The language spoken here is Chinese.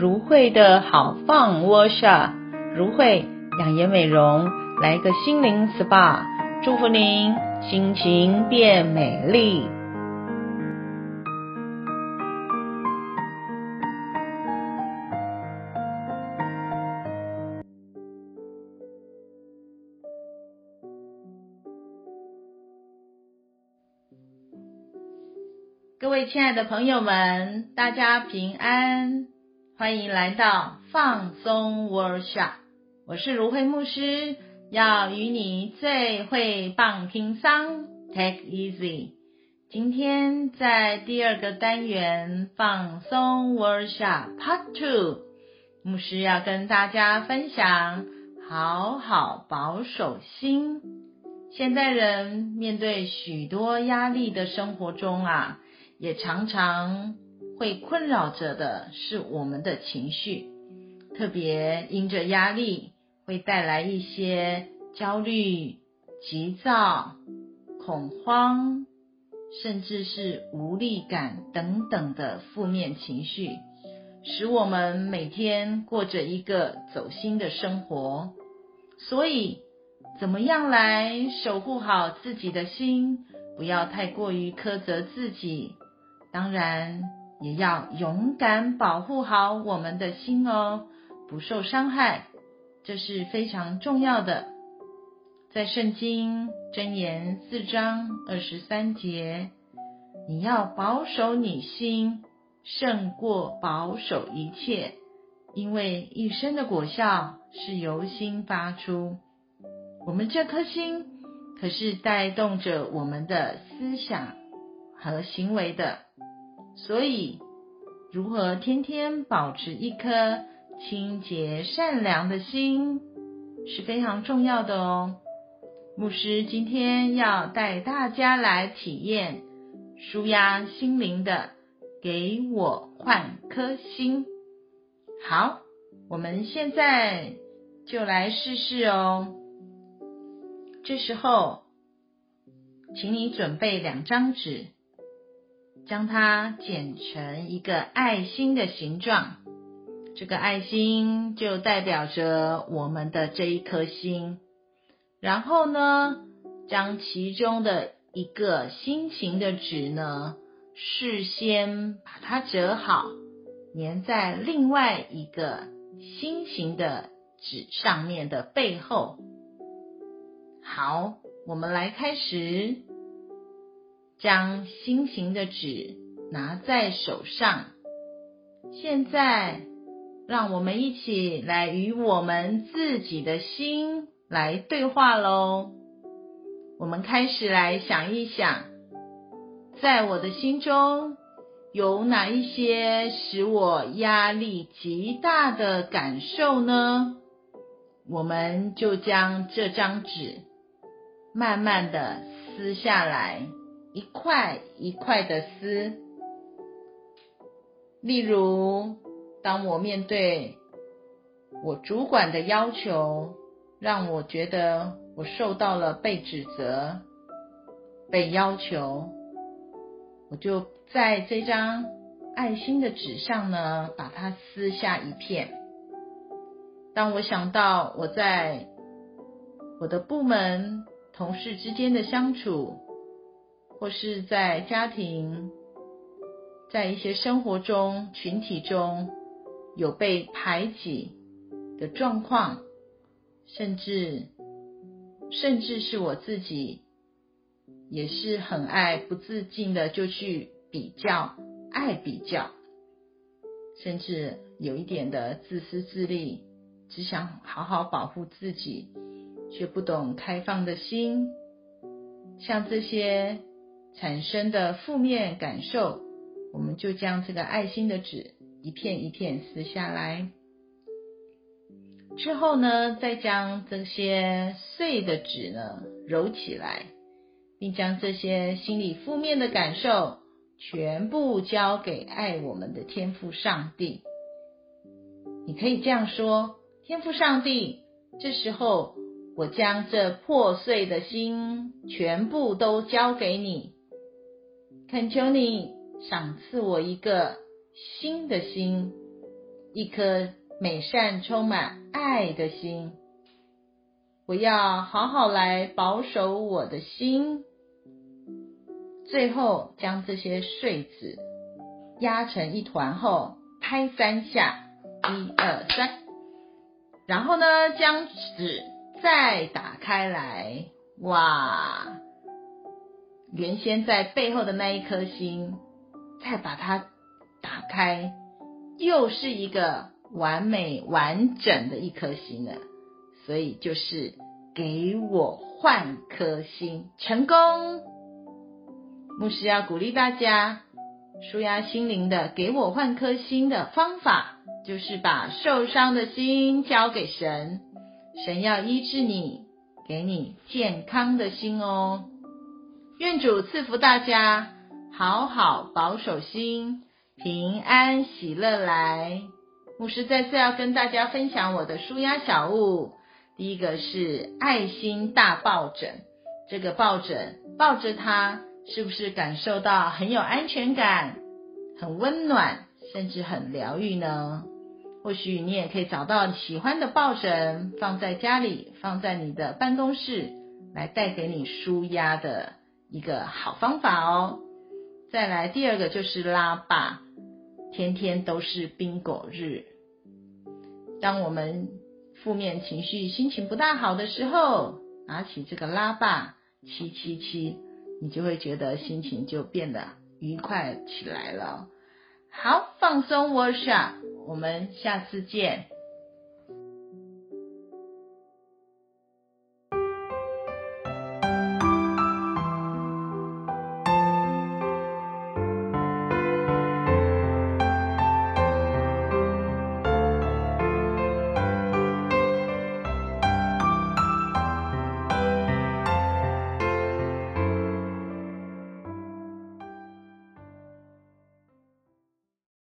如慧的好 Fun Workshop，如慧养颜美容，来个心灵 SPA，祝福您心情变美丽。各位亲爱的朋友们，大家平安。欢迎来到放松 Workshop，我是如慧牧师，要与你最会棒听桑 Take Easy。今天在第二个单元放松 Workshop Part Two，牧师要跟大家分享好好保守心。现代人面对许多压力的生活中啊，也常常。会困扰着的是我们的情绪，特别因着压力会带来一些焦虑、急躁、恐慌，甚至是无力感等等的负面情绪，使我们每天过着一个走心的生活。所以，怎么样来守护好自己的心，不要太过于苛责自己？当然。也要勇敢保护好我们的心哦，不受伤害，这是非常重要的。在圣经箴言四章二十三节，你要保守你心，胜过保守一切，因为一生的果效是由心发出。我们这颗心可是带动着我们的思想和行为的。所以，如何天天保持一颗清洁善良的心是非常重要的哦。牧师今天要带大家来体验舒压心灵的，给我换颗心。好，我们现在就来试试哦。这时候，请你准备两张纸。将它剪成一个爱心的形状，这个爱心就代表着我们的这一颗心。然后呢，将其中的一个心形的纸呢，事先把它折好，粘在另外一个心形的纸上面的背后。好，我们来开始。将心形的纸拿在手上。现在，让我们一起来与我们自己的心来对话喽。我们开始来想一想，在我的心中有哪一些使我压力极大的感受呢？我们就将这张纸慢慢的撕下来。一块一块的撕，例如，当我面对我主管的要求，让我觉得我受到了被指责、被要求，我就在这张爱心的纸上呢，把它撕下一片。当我想到我在我的部门同事之间的相处，或是在家庭，在一些生活中、群体中有被排挤的状况，甚至甚至是我自己也是很爱不自禁的就去比较，爱比较，甚至有一点的自私自利，只想好好保护自己，却不懂开放的心，像这些。产生的负面感受，我们就将这个爱心的纸一片一片撕下来，之后呢，再将这些碎的纸呢揉起来，并将这些心理负面的感受全部交给爱我们的天父上帝。你可以这样说：天父上帝，这时候我将这破碎的心全部都交给你。恳求你赏赐我一个新的心，一颗美善、充满爱的心。我要好好来保守我的心。最后，将这些碎子压成一团后，拍三下，一二三，然后呢，将纸再打开来，哇！原先在背后的那一颗心，再把它打开，又是一个完美完整的一颗心了。所以就是给我换颗心，成功。牧师要鼓励大家，舒压心灵的给我换颗心的方法，就是把受伤的心交给神，神要医治你，给你健康的心哦。愿主赐福大家，好好保守心，平安喜乐来。牧师再次要跟大家分享我的舒压小物，第一个是爱心大抱枕。这个抱枕抱着它，是不是感受到很有安全感、很温暖，甚至很疗愈呢？或许你也可以找到喜欢的抱枕，放在家里，放在你的办公室，来带给你舒压的。一个好方法哦。再来第二个就是拉霸，天天都是宾果日。当我们负面情绪、心情不大好的时候，拿起这个拉霸七七七，你就会觉得心情就变得愉快起来了。好，放松 workshop，我们下次见。